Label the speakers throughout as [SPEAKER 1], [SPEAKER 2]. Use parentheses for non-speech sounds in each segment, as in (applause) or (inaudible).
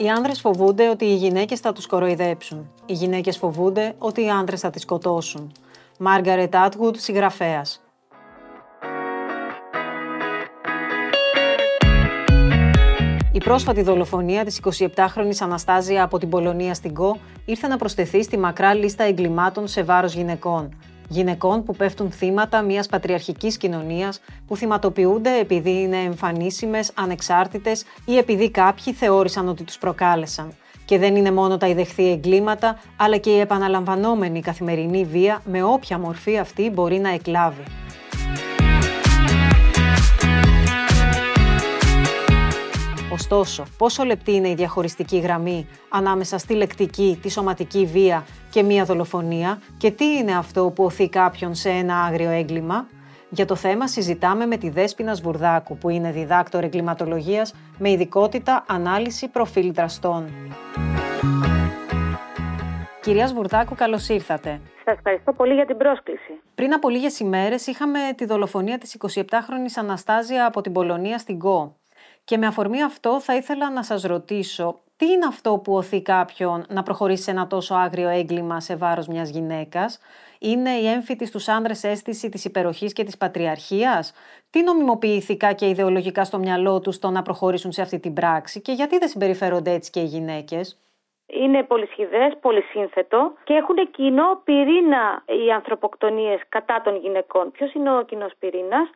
[SPEAKER 1] Οι άνδρες φοβούνται ότι οι γυναίκες θα τους κοροϊδέψουν. Οι γυναίκες φοβούνται ότι οι άνδρες θα τις σκοτώσουν. Μάργαρετ Άτγουτ, συγγραφέας. Η πρόσφατη δολοφονία της 27χρονης Αναστάζια από την Πολωνία στην ΚΟ ήρθε να προσθεθεί στη μακρά λίστα εγκλημάτων σε βάρος γυναικών. Γυναικών που πέφτουν θύματα μιας πατριαρχικής κοινωνίας που θυματοποιούνται επειδή είναι εμφανίσιμες, ανεξάρτητες ή επειδή κάποιοι θεώρησαν ότι τους προκάλεσαν. Και δεν είναι μόνο τα ιδεχθή εγκλήματα, αλλά και η επαναλαμβανόμενη καθημερινή βία με όποια μορφή αυτή μπορεί να εκλάβει. Ωστόσο, πόσο λεπτή είναι η διαχωριστική γραμμή ανάμεσα στη λεκτική, τη σωματική βία και μία δολοφονία και τι είναι αυτό που οθεί κάποιον σε ένα άγριο έγκλημα; Για το θέμα συζητάμε με τη Δέσποινα Σβουρδάκου, που είναι διδάκτορ εγκληματολογίας με ειδικότητα ανάλυση προφίλ δραστών. Κυρία Σβουρδάκου, καλώς ήρθατε.
[SPEAKER 2] Σας ευχαριστώ πολύ για την πρόσκληση.
[SPEAKER 1] Πριν από λίγες ημέρες είχαμε τη δολοφονία της 27χρονη Αναστάζια από την Πολωνία στην ΚΟ. Και με αφορμή αυτό θα ήθελα να σας ρωτήσω τι είναι αυτό που οθεί κάποιον να προχωρήσει σε ένα τόσο άγριο έγκλημα σε βάρος μιας γυναίκας; Είναι η έμφυτη στους άνδρες αίσθηση της υπεροχής και της πατριαρχίας; Τι νομιμοποιηθικά και ιδεολογικά στο μυαλό τους το να προχωρήσουν σε αυτή την πράξη και γιατί δεν συμπεριφέρονται έτσι και οι γυναίκες;
[SPEAKER 2] Είναι πολυσχηδές, πολυσύνθετο και έχουν κοινό πυρήνα οι ανθρωποκτονίες κατά των γυναικών. Ποιος είναι ο κοινός πυρήνας;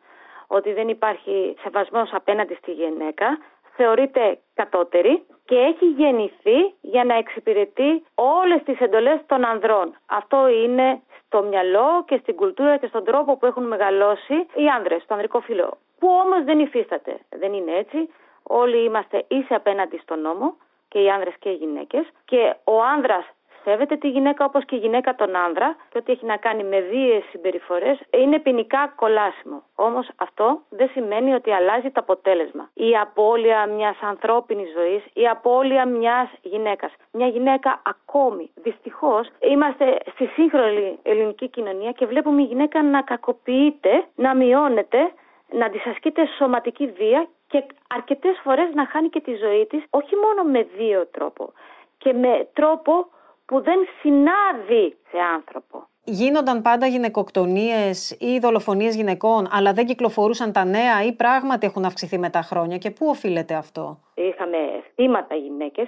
[SPEAKER 2] Ότι δεν υπάρχει σεβασμός απέναντι στη γυναίκα, θεωρείται κατώτερη και έχει γεννηθεί για να εξυπηρετεί όλες τις εντολές των ανδρών. Αυτό είναι στο μυαλό και στην κουλτούρα και στον τρόπο που έχουν μεγαλώσει οι άνδρες, στο ανδρικό φύλλο. Που όμως δεν υφίσταται. Δεν είναι έτσι. Όλοι είμαστε ίσοι απέναντι στον νόμο και οι άνδρες και οι γυναίκες και ο άνδρας σέβεται τη γυναίκα όπως και η γυναίκα τον άνδρα και ό,τι έχει να κάνει με βίαιες συμπεριφορές είναι ποινικά κολάσιμο. Όμως αυτό δεν σημαίνει ότι αλλάζει το αποτέλεσμα. Η απώλεια μιας ανθρώπινης ζωής, η απώλεια μιας γυναίκας. Μια γυναίκα ακόμη, δυστυχώς, είμαστε στη σύγχρονη ελληνική κοινωνία και βλέπουμε η γυναίκα να κακοποιείται, να μειώνεται, να της ασκείται σωματική βία και αρκετές φορές να χάνει και τη ζωή της, όχι μόνο με δύο τρόπο, και με τρόπο που δεν συνάδει σε άνθρωπο.
[SPEAKER 1] Γίνονταν πάντα γυναικοκτονίες ή δολοφονίες γυναικών, αλλά δεν κυκλοφορούσαν τα νέα ή πράγματι έχουν αυξηθεί με τα χρόνια; Και πού οφείλεται αυτό;
[SPEAKER 2] Είχαμε θύματα γυναίκες,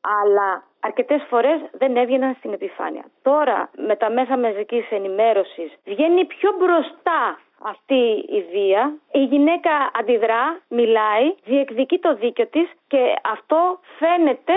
[SPEAKER 2] αλλά αρκετές φορές δεν έβγαιναν στην επιφάνεια. Τώρα με τα μέσα μαζικής ενημέρωσης βγαίνει πιο μπροστά αυτή η βία. Η γυναίκα αντιδρά, μιλάει, διεκδικεί το δίκιο της και αυτό φαίνεται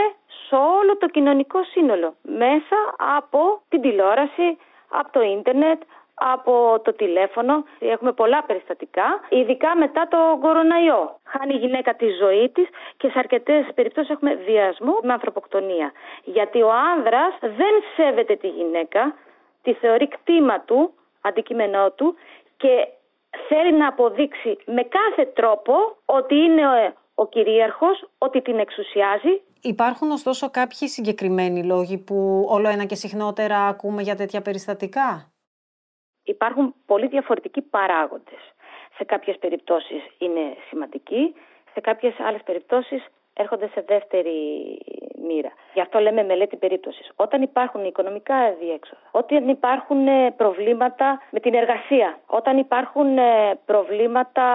[SPEAKER 2] σε όλο το κοινωνικό σύνολο μέσα από την τηλεόραση, από το ίντερνετ, από το τηλέφωνο. Έχουμε πολλά περιστατικά, ειδικά μετά το κοροναϊό. Χάνει η γυναίκα τη ζωή της και σε αρκετές περιπτώσεις έχουμε βιασμό με ανθρωποκτονία. Γιατί ο άνδρας δεν σέβεται τη γυναίκα, τη θεωρεί κτήμα του, αντικείμενό του και θέλει να αποδείξει με κάθε τρόπο ότι είναι ο κυρίαρχος, ότι την εξουσιάζει.
[SPEAKER 1] Υπάρχουν ωστόσο κάποιοι συγκεκριμένοι λόγοι που όλο ένα και συχνότερα ακούμε για τέτοια περιστατικά;
[SPEAKER 2] Υπάρχουν πολύ διαφορετικοί παράγοντες. Σε κάποιες περιπτώσεις είναι σημαντικοί, σε κάποιες άλλες περιπτώσεις έρχονται σε δεύτερη μοίρα. Γι' αυτό λέμε μελέτη περίπτωσης. Όταν υπάρχουν οικονομικά διέξοδα, όταν υπάρχουν ε, προβλήματα με την εργασία, όταν υπάρχουν ε, προβλήματα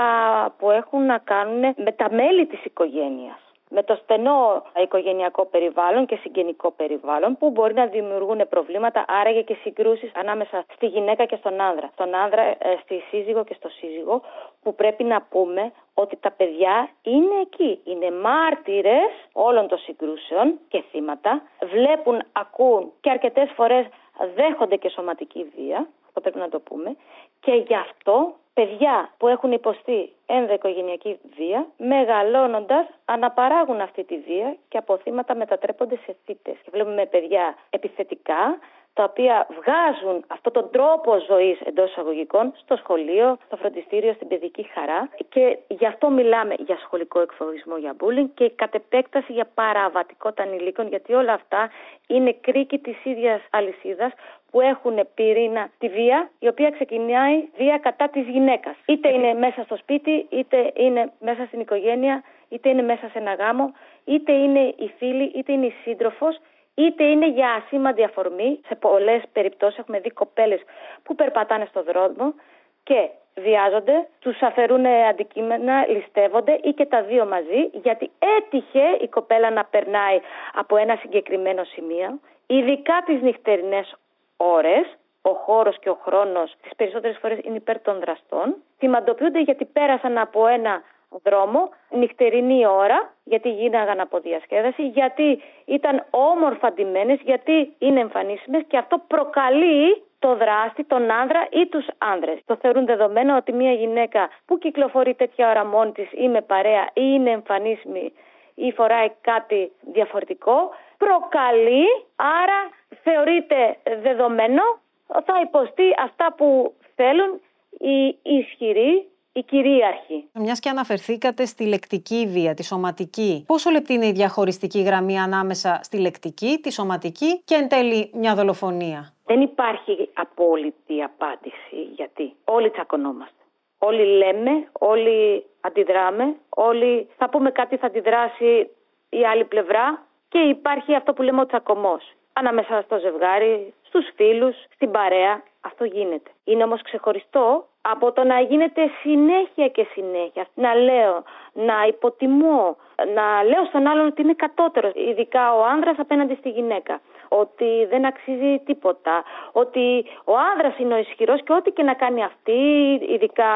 [SPEAKER 2] που έχουν να κάνουν με τα μέλη της οικογένειας, με το στενό οικογενειακό περιβάλλον και συγγενικό περιβάλλον που μπορεί να δημιουργούν προβλήματα, άραγε και συγκρούσεις ανάμεσα στη γυναίκα και στον άνδρα. Στον άνδρα, ε, στη σύζυγο και στο σύζυγο που πρέπει να πούμε ότι τα παιδιά είναι εκεί. Είναι μάρτυρες όλων των συγκρούσεων και θύματα. Βλέπουν, ακούν και αρκετές φορές δέχονται και σωματική βία. Αυτό πρέπει να το πούμε. Και γι' αυτό παιδιά που έχουν υποστεί ενδοοικογενειακή βία, μεγαλώνοντας αναπαράγουν αυτή τη βία και από θύματα μετατρέπονται σε θύτες. Και βλέπουμε παιδιά επιθετικά, τα οποία βγάζουν αυτόν τον τρόπο ζωής εντός εισαγωγικών στο σχολείο, στο φροντιστήριο, στην παιδική χαρά και γι' αυτό μιλάμε για σχολικό εκφοβισμό, για bullying και κατ' επέκταση για παραβατικότητα ανηλίκων γιατί όλα αυτά είναι κρίκη της ίδιας αλυσίδας που έχουν πυρήνα τη βία, η οποία ξεκινάει βία κατά της γυναίκας. Είτε είναι μέσα στο σπίτι, είτε είναι μέσα στην οικογένεια, είτε είναι μέσα σε ένα γάμο, είτε είναι η φίλη, είτε είναι η σύντροφος, είτε είναι για ασήμαντη αφορμή. Σε πολλές περιπτώσεις έχουμε δει κοπέλες που περπατάνε στο δρόμο και βιάζονται, τους αφαιρούν αντικείμενα, ληστεύονται ή και τα δύο μαζί, γιατί έτυχε η κοπέλα να περνάει από ένα συγκεκριμένο σημείο, ειδικά τις νυχτερινές ώρες, ο χώρος και ο χρόνος τις περισσότερες φορές είναι υπέρ των δραστών, θυμαντοποιούνται γιατί πέρασαν από ένα δρόμο, νυχτερινή ώρα, γιατί γίναγαν από διασκέδαση, γιατί ήταν όμορφα ντυμένες, γιατί είναι εμφανίσιμες και αυτό προκαλεί το δράστη, τον άνδρα ή τους άνδρες. Το θεωρούν δεδομένο ότι μια γυναίκα που κυκλοφορεί τέτοια ώρα μόνη της ή με παρέα ή είναι εμφανίσιμη ή φοράει κάτι διαφορετικό, προκαλεί, άρα θεωρείται δεδομένο, θα υποστεί αυτά που θέλουν οι ισχυροί η κυρίαρχη.
[SPEAKER 1] Μιας και αναφερθήκατε στη λεκτική βία, τη σωματική. Πόσο λεπτή είναι η διαχωριστική γραμμή ανάμεσα στη λεκτική, τη σωματική και εν τέλει μια δολοφονία;
[SPEAKER 2] Δεν υπάρχει απόλυτη απάντηση γιατί όλοι τσακωνόμαστε. Όλοι λέμε, όλοι αντιδράμε, όλοι θα πούμε κάτι θα αντιδράσει η άλλη πλευρά και υπάρχει αυτό που λέμε ο τσακωμός. Ανάμεσα στο ζευγάρι, στους φίλους, στην παρέα, αυτό γίνεται. Είναι όμως ξεχωριστό από το να γίνεται συνέχεια και συνέχεια. Να λέω, να υποτιμώ, να λέω στον άλλον ότι είναι κατώτερος, ειδικά ο άνδρας απέναντι στη γυναίκα. Ότι δεν αξίζει τίποτα, ότι ο άνδρας είναι ο ισχυρός και ό,τι και να κάνει αυτή, ειδικά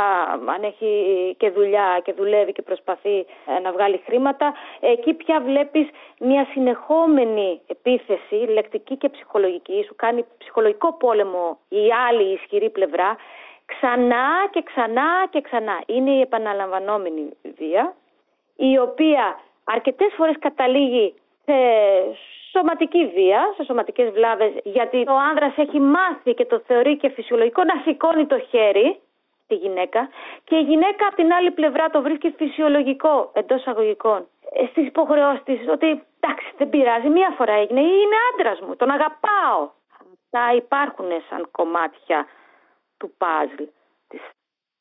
[SPEAKER 2] αν έχει και δουλειά και δουλεύει και προσπαθεί ε, να βγάλει χρήματα, εκεί πια βλέπεις μια συνεχόμενη επίθεση, λεκτική και ψυχολογική, σου κάνει ψυχολογικό πόλεμο η άλλη ισχυρή πλευρά ξανά και ξανά και ξανά. Είναι η επαναλαμβανόμενη βία, η οποία αρκετές φορές καταλήγει σε σωματική βία, σε σωματικές βλάβες, γιατί ο άνδρας έχει μάθει και το θεωρεί και φυσιολογικό να σηκώνει το χέρι στη γυναίκα και η γυναίκα από την άλλη πλευρά το βρίσκει φυσιολογικό εντός αγωγικών ε, στις υποχρεώσεις της ότι εντάξει δεν πειράζει μία φορά έγινε ή είναι άντρας μου, τον αγαπάω. Αυτά υπάρχουν σαν κομμάτια του παζλ της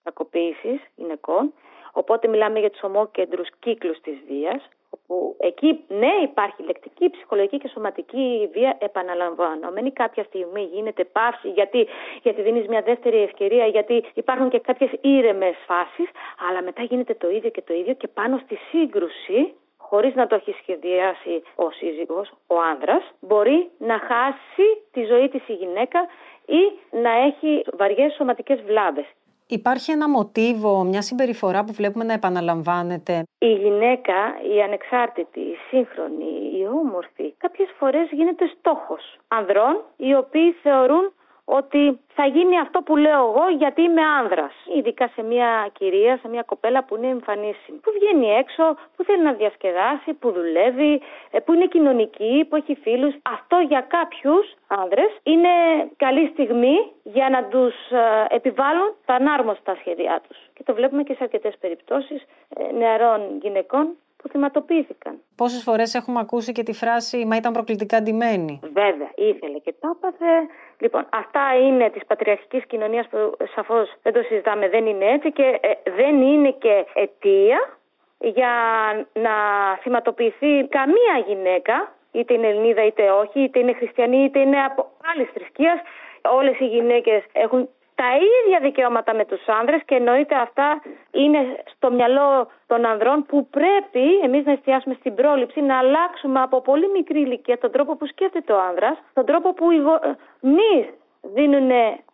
[SPEAKER 2] κακοποίησης γυναικών. Οπότε μιλάμε για τους ομόκεντρους κύκλους της βίας, όπου εκεί ναι υπάρχει λεκτική, ψυχολογική και σωματική βία επαναλαμβανόμενη. Κάποια στιγμή γίνεται παύση γιατί, γιατί δίνεις μια δεύτερη ευκαιρία, γιατί υπάρχουν και κάποιες ήρεμες φάσεις, αλλά μετά γίνεται το ίδιο και το ίδιο και πάνω στη σύγκρουση χωρίς να το έχει σχεδιάσει ο σύζυγος, ο άνδρας, μπορεί να χάσει τη ζωή της η γυναίκα ή να έχει βαριές σωματικές βλάβες.
[SPEAKER 1] Υπάρχει ένα μοτίβο, μια συμπεριφορά που βλέπουμε να επαναλαμβάνεται.
[SPEAKER 2] Η γυναίκα, η ανεξάρτητη, η σύγχρονη, η όμορφη, κάποιες φορές γίνεται στόχος ανδρών οι οποίοι θεωρούν ότι θα γίνει αυτό που λέω εγώ γιατί είμαι άνδρας. Ειδικά σε μια κυρία, σε μια κοπέλα που είναι εμφανίσιμη. Που βγαίνει έξω, που θέλει να διασκεδάσει, που δουλεύει, ε, που είναι κοινωνική, που έχει φίλους. Αυτό για κάποιους άνδρες είναι καλή στιγμή για να τους ε, επιβάλλουν τα ανάρμοστα σχέδιά τους. Και το βλέπουμε και σε αρκετές περιπτώσεις ε, νεαρών γυναικών που θυματοποιήθηκαν.
[SPEAKER 1] Πόσες φορές έχουμε ακούσει και τη φράση Μα ήταν προκλητικά ντυμένη.
[SPEAKER 2] Βέβαια, ήθελε και το έπαθε. Λοιπόν, αυτά είναι της πατριαρχικής κοινωνίας που σαφώς δεν το συζητάμε, δεν είναι έτσι και ε, δεν είναι και αιτία για να θυματοποιηθεί καμία γυναίκα, είτε είναι Ελληνίδα είτε όχι, είτε είναι χριστιανή είτε είναι από άλλη θρησκεία. Όλες οι γυναίκες έχουν τα ίδια δικαιώματα με τους άνδρες και εννοείται αυτά είναι στο μυαλό των ανδρών που πρέπει εμείς να εστιάσουμε στην πρόληψη, να αλλάξουμε από πολύ μικρή ηλικία τον τρόπο που σκέφτεται ο άνδρας, τον τρόπο που οι γονείς δίνουν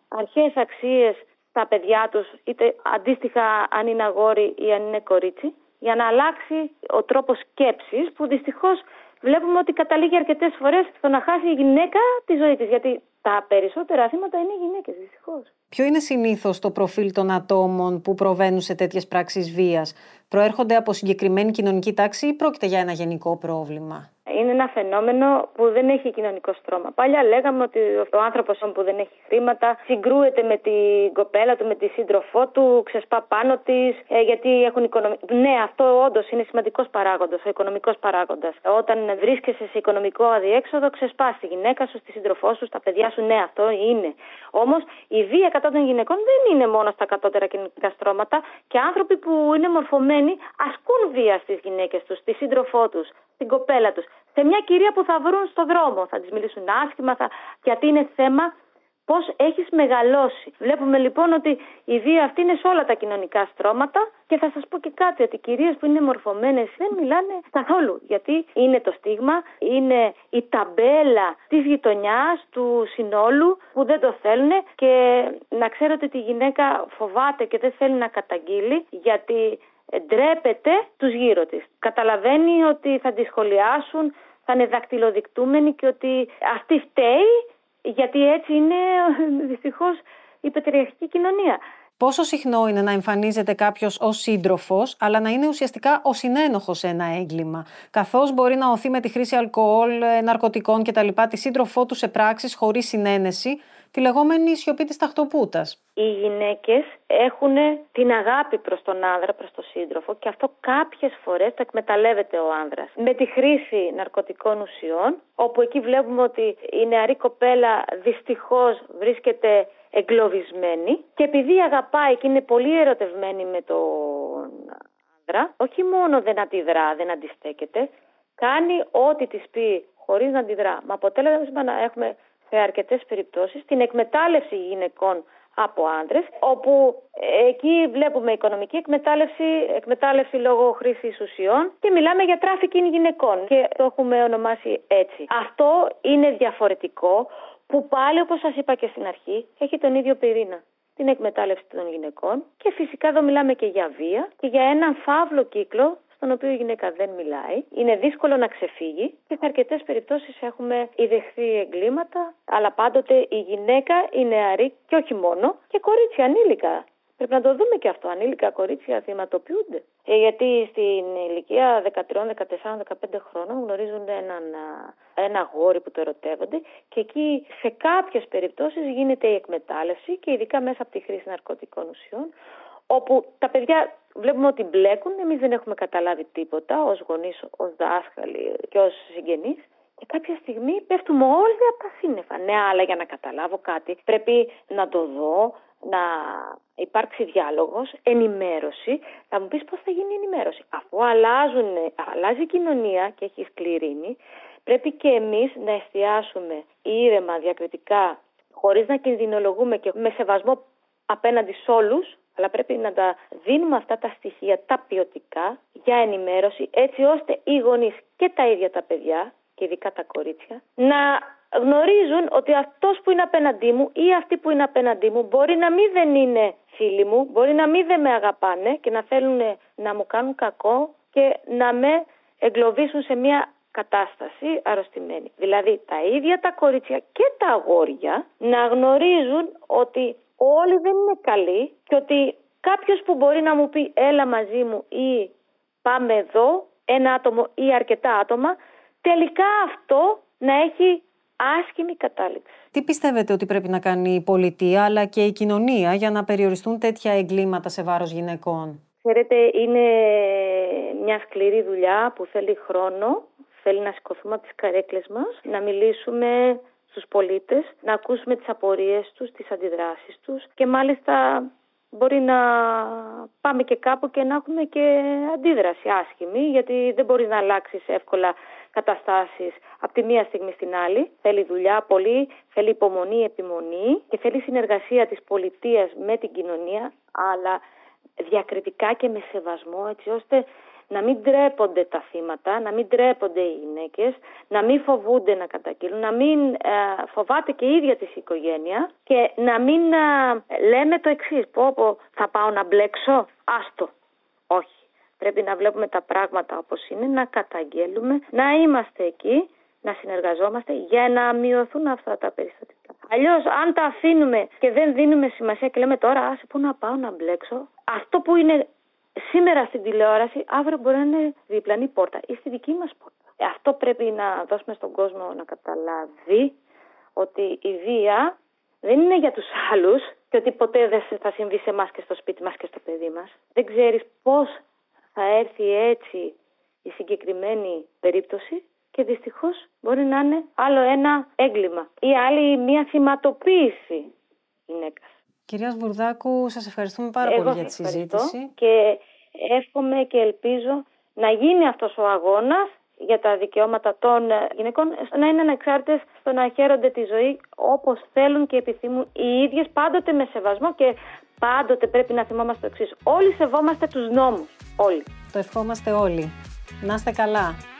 [SPEAKER 2] αρχές αξίες στα παιδιά τους, είτε αντίστοιχα αν είναι αγόρι ή αν είναι κορίτσι, για να αλλάξει ο τρόπος σκέψης που δυστυχώς βλέπουμε ότι καταλήγει αρκετές φορές στο να χάσει η γυναίκα τη ζωή της, γιατί τα περισσότερα θύματα είναι γυναίκες δυστυχώς.
[SPEAKER 1] Ποιο είναι συνήθως το προφίλ των ατόμων που προβαίνουν σε τέτοιες πράξεις βίας, Προέρχονται από συγκεκριμένη κοινωνική τάξη ή πρόκειται για ένα γενικό πρόβλημα;
[SPEAKER 2] Είναι ένα φαινόμενο που δεν έχει κοινωνικό στρώμα. Παλιά λέγαμε ότι ο άνθρωπος που δεν έχει χρήματα συγκρούεται με την κοπέλα του, με τη σύντροφό του, ξεσπά πάνω της, ε, γιατί έχουν οικονομικό. Ναι, αυτό όντως είναι σημαντικός παράγοντας, ο οικονομικός παράγοντας. Όταν βρίσκεσαι σε οικονομικό αδιέξοδο, ξεσπά τη γυναίκα σου, στη σύντροφό σου, στα παιδιά σου. Ναι, αυτό είναι. Όμως η βία κατά των γυναικών δεν είναι μόνο στα κατώτερα κοινωνικά στρώματα και άνθρωποι που είναι μορφωμένοι ασκούν βία στις γυναίκες τους, στη σύντροφό τους, στην κοπέλα τους. Σε μια κυρία που θα βρουν στο δρόμο, θα της μιλήσουν άσχημα, θα... γιατί είναι θέμα πώς έχεις μεγαλώσει. Βλέπουμε λοιπόν ότι η βία αυτή είναι σε όλα τα κοινωνικά στρώματα και θα σας πω και κάτι, ότι οι κυρίες που είναι μορφωμένες δεν μιλάνε καθόλου, γιατί είναι το στίγμα, είναι η ταμπέλα της γειτονιάς, του συνόλου που δεν το θέλουν και να ξέρετε ότι η γυναίκα φοβάται και δεν θέλει να καταγγείλει γιατί ντρέπεται τους γύρω της. Καταλαβαίνει ότι θα τη σχολιάσουν, θα είναι δακτυλοδεικτούμενοι και ότι αυτή φταίει γιατί έτσι είναι (laughs) δυστυχώς η πετριαρχική κοινωνία.
[SPEAKER 1] Πόσο συχνό είναι να εμφανίζεται κάποιος ως σύντροφος, αλλά να είναι ουσιαστικά ο συνένοχος σε ένα έγκλημα, καθώς μπορεί να οθεί με τη χρήση αλκοόλ, ε, ναρκωτικών κτλ. τη σύντροφό του σε πράξεις χωρίς συνένεση, τη λεγόμενη σιωπή της ταχτοπούτας.
[SPEAKER 2] Οι γυναίκες έχουν την αγάπη προς τον άνδρα, προς τον σύντροφο και αυτό κάποιες φορές το εκμεταλλεύεται ο άνδρας. Με τη χρήση ναρκωτικών ουσιών, όπου εκεί βλέπουμε ότι η νεαρή κοπέλα δυστυχώς βρίσκεται εγκλωβισμένη και επειδή αγαπάει και είναι πολύ ερωτευμένη με τον άνδρα, όχι μόνο δεν αντιδρά, δεν αντιστέκεται, κάνει ό,τι της πει χωρίς να αντιδρά. Με αποτέλεσμα να έχουμε σε αρκετές περιπτώσεις την εκμετάλλευση γυναικών από άντρες, όπου εκεί βλέπουμε οικονομική εκμετάλλευση, εκμετάλλευση λόγω χρήση ουσιών και μιλάμε για τράφικινγκ γυναικών και το έχουμε ονομάσει έτσι. Αυτό είναι διαφορετικό που πάλι όπως σας είπα και στην αρχή έχει τον ίδιο πυρήνα την εκμετάλλευση των γυναικών και φυσικά εδώ μιλάμε και για βία και για έναν φαύλο κύκλο στον οποίο η γυναίκα δεν μιλάει. Είναι δύσκολο να ξεφύγει και σε αρκετές περιπτώσεις έχουμε ιδεχθή εγκλήματα, αλλά πάντοτε η γυναίκα, η νεαρή και όχι μόνο, και κορίτσια ανήλικα Πρέπει να το δούμε και αυτό. Ανήλικα κορίτσια θυματοποιούνται. Ε, γιατί στην ηλικία 13, 14, 15 χρόνων γνωρίζουν έναν, ένα γόρι που το ερωτεύονται και εκεί σε κάποιες περιπτώσεις γίνεται η εκμετάλλευση και ειδικά μέσα από τη χρήση ναρκωτικών ουσιών όπου τα παιδιά βλέπουμε ότι μπλέκουν, εμείς δεν έχουμε καταλάβει τίποτα ως γονείς, ως δάσκαλοι και ως συγγενείς και κάποια στιγμή πέφτουμε όλοι από τα σύννεφα. Ναι, αλλά για να καταλάβω κάτι πρέπει να το δω, να υπάρξει διάλογος, ενημέρωση. Θα μου πεις πώς θα γίνει η ενημέρωση. Αφού αλλάζουν, αλλάζει η κοινωνία και έχει σκληρίνει, πρέπει και εμείς να εστιάσουμε ήρεμα, διακριτικά, χωρίς να κινδυνολογούμε και με σεβασμό απέναντι σε όλους, αλλά πρέπει να τα δίνουμε αυτά τα στοιχεία, τα ποιοτικά, για ενημέρωση, έτσι ώστε οι γονείς και τα ίδια τα παιδιά, και ειδικά τα κορίτσια, να γνωρίζουν ότι αυτός που είναι απέναντί μου ή αυτή που είναι απέναντί μου μπορεί να μην δεν είναι φίλοι μου, μπορεί να μην δεν με αγαπάνε και να θέλουν να μου κάνουν κακό και να με εγκλωβίσουν σε μια κατάσταση αρρωστημένη. Δηλαδή τα ίδια τα κορίτσια και τα αγόρια να γνωρίζουν ότι όλοι δεν είναι καλοί και ότι κάποιος που μπορεί να μου πει έλα μαζί μου ή πάμε εδώ, ένα άτομο ή αρκετά άτομα, τελικά αυτό να έχει άσχημη κατάληξη.
[SPEAKER 1] Τι πιστεύετε ότι πρέπει να κάνει η πολιτεία αλλά και η κοινωνία για να περιοριστούν τέτοια εγκλήματα σε βάρος γυναικών;
[SPEAKER 2] Ξέρετε, είναι μια σκληρή δουλειά που θέλει χρόνο, θέλει να σηκωθούμε από τις καρέκλες μας, να μιλήσουμε στους πολίτες, να ακούσουμε τις απορίες τους, τις αντιδράσεις τους και μάλιστα μπορεί να πάμε και κάπου και να έχουμε και αντίδραση άσχημη γιατί δεν μπορεί να αλλάξεις εύκολα καταστάσεις από τη μία στιγμή στην άλλη. Θέλει δουλειά πολύ, θέλει υπομονή, επιμονή και θέλει συνεργασία της πολιτείας με την κοινωνία αλλά διακριτικά και με σεβασμό έτσι ώστε να μην τρέπονται τα θύματα, να μην τρέπονται οι γυναίκες, να μην φοβούνται να καταγγείλουν, να μην ε, φοβάται και η ίδια της οικογένεια και να μην ε, λέμε το εξής, πω, πω θα πάω να μπλέξω, άστο, όχι. Πρέπει να βλέπουμε τα πράγματα όπως είναι, να καταγγέλουμε, να είμαστε εκεί, να συνεργαζόμαστε για να μειωθούν αυτά τα περιστατικά. Αλλιώς, αν τα αφήνουμε και δεν δίνουμε σημασία και λέμε τώρα, άσε πού να πάω να μπλέξω, αυτό που είναι σήμερα στην τηλεόραση, αύριο μπορεί να είναι διπλανή πόρτα ή στη δική μας πόρτα. Αυτό πρέπει να δώσουμε στον κόσμο να καταλάβει ότι η βία δεν είναι για τους άλλους και ότι ποτέ δεν θα συμβεί σε εμάς και στο σπίτι μας και στο παιδί μας. Δεν ξέρεις πώς θα έρθει έτσι η συγκεκριμένη περίπτωση και δυστυχώς μπορεί να είναι άλλο ένα έγκλημα ή άλλη μια θυματοποίηση γυναίκας.
[SPEAKER 1] Κυρίας Βουρδάκου, σας ευχαριστούμε πάρα πολύ για τη συζήτηση.
[SPEAKER 2] Και εύχομαι και ελπίζω να γίνει αυτός ο αγώνας για τα δικαιώματα των γυναικών να είναι ανεξάρτητες στο να χαίρονται τη ζωή όπως θέλουν και επιθυμούν οι ίδιες πάντοτε με σεβασμό και πάντοτε πρέπει να θυμόμαστε το εξής. Όλοι σεβόμαστε τους νόμους. Όλοι.
[SPEAKER 1] Το ευχόμαστε όλοι. Να είστε καλά.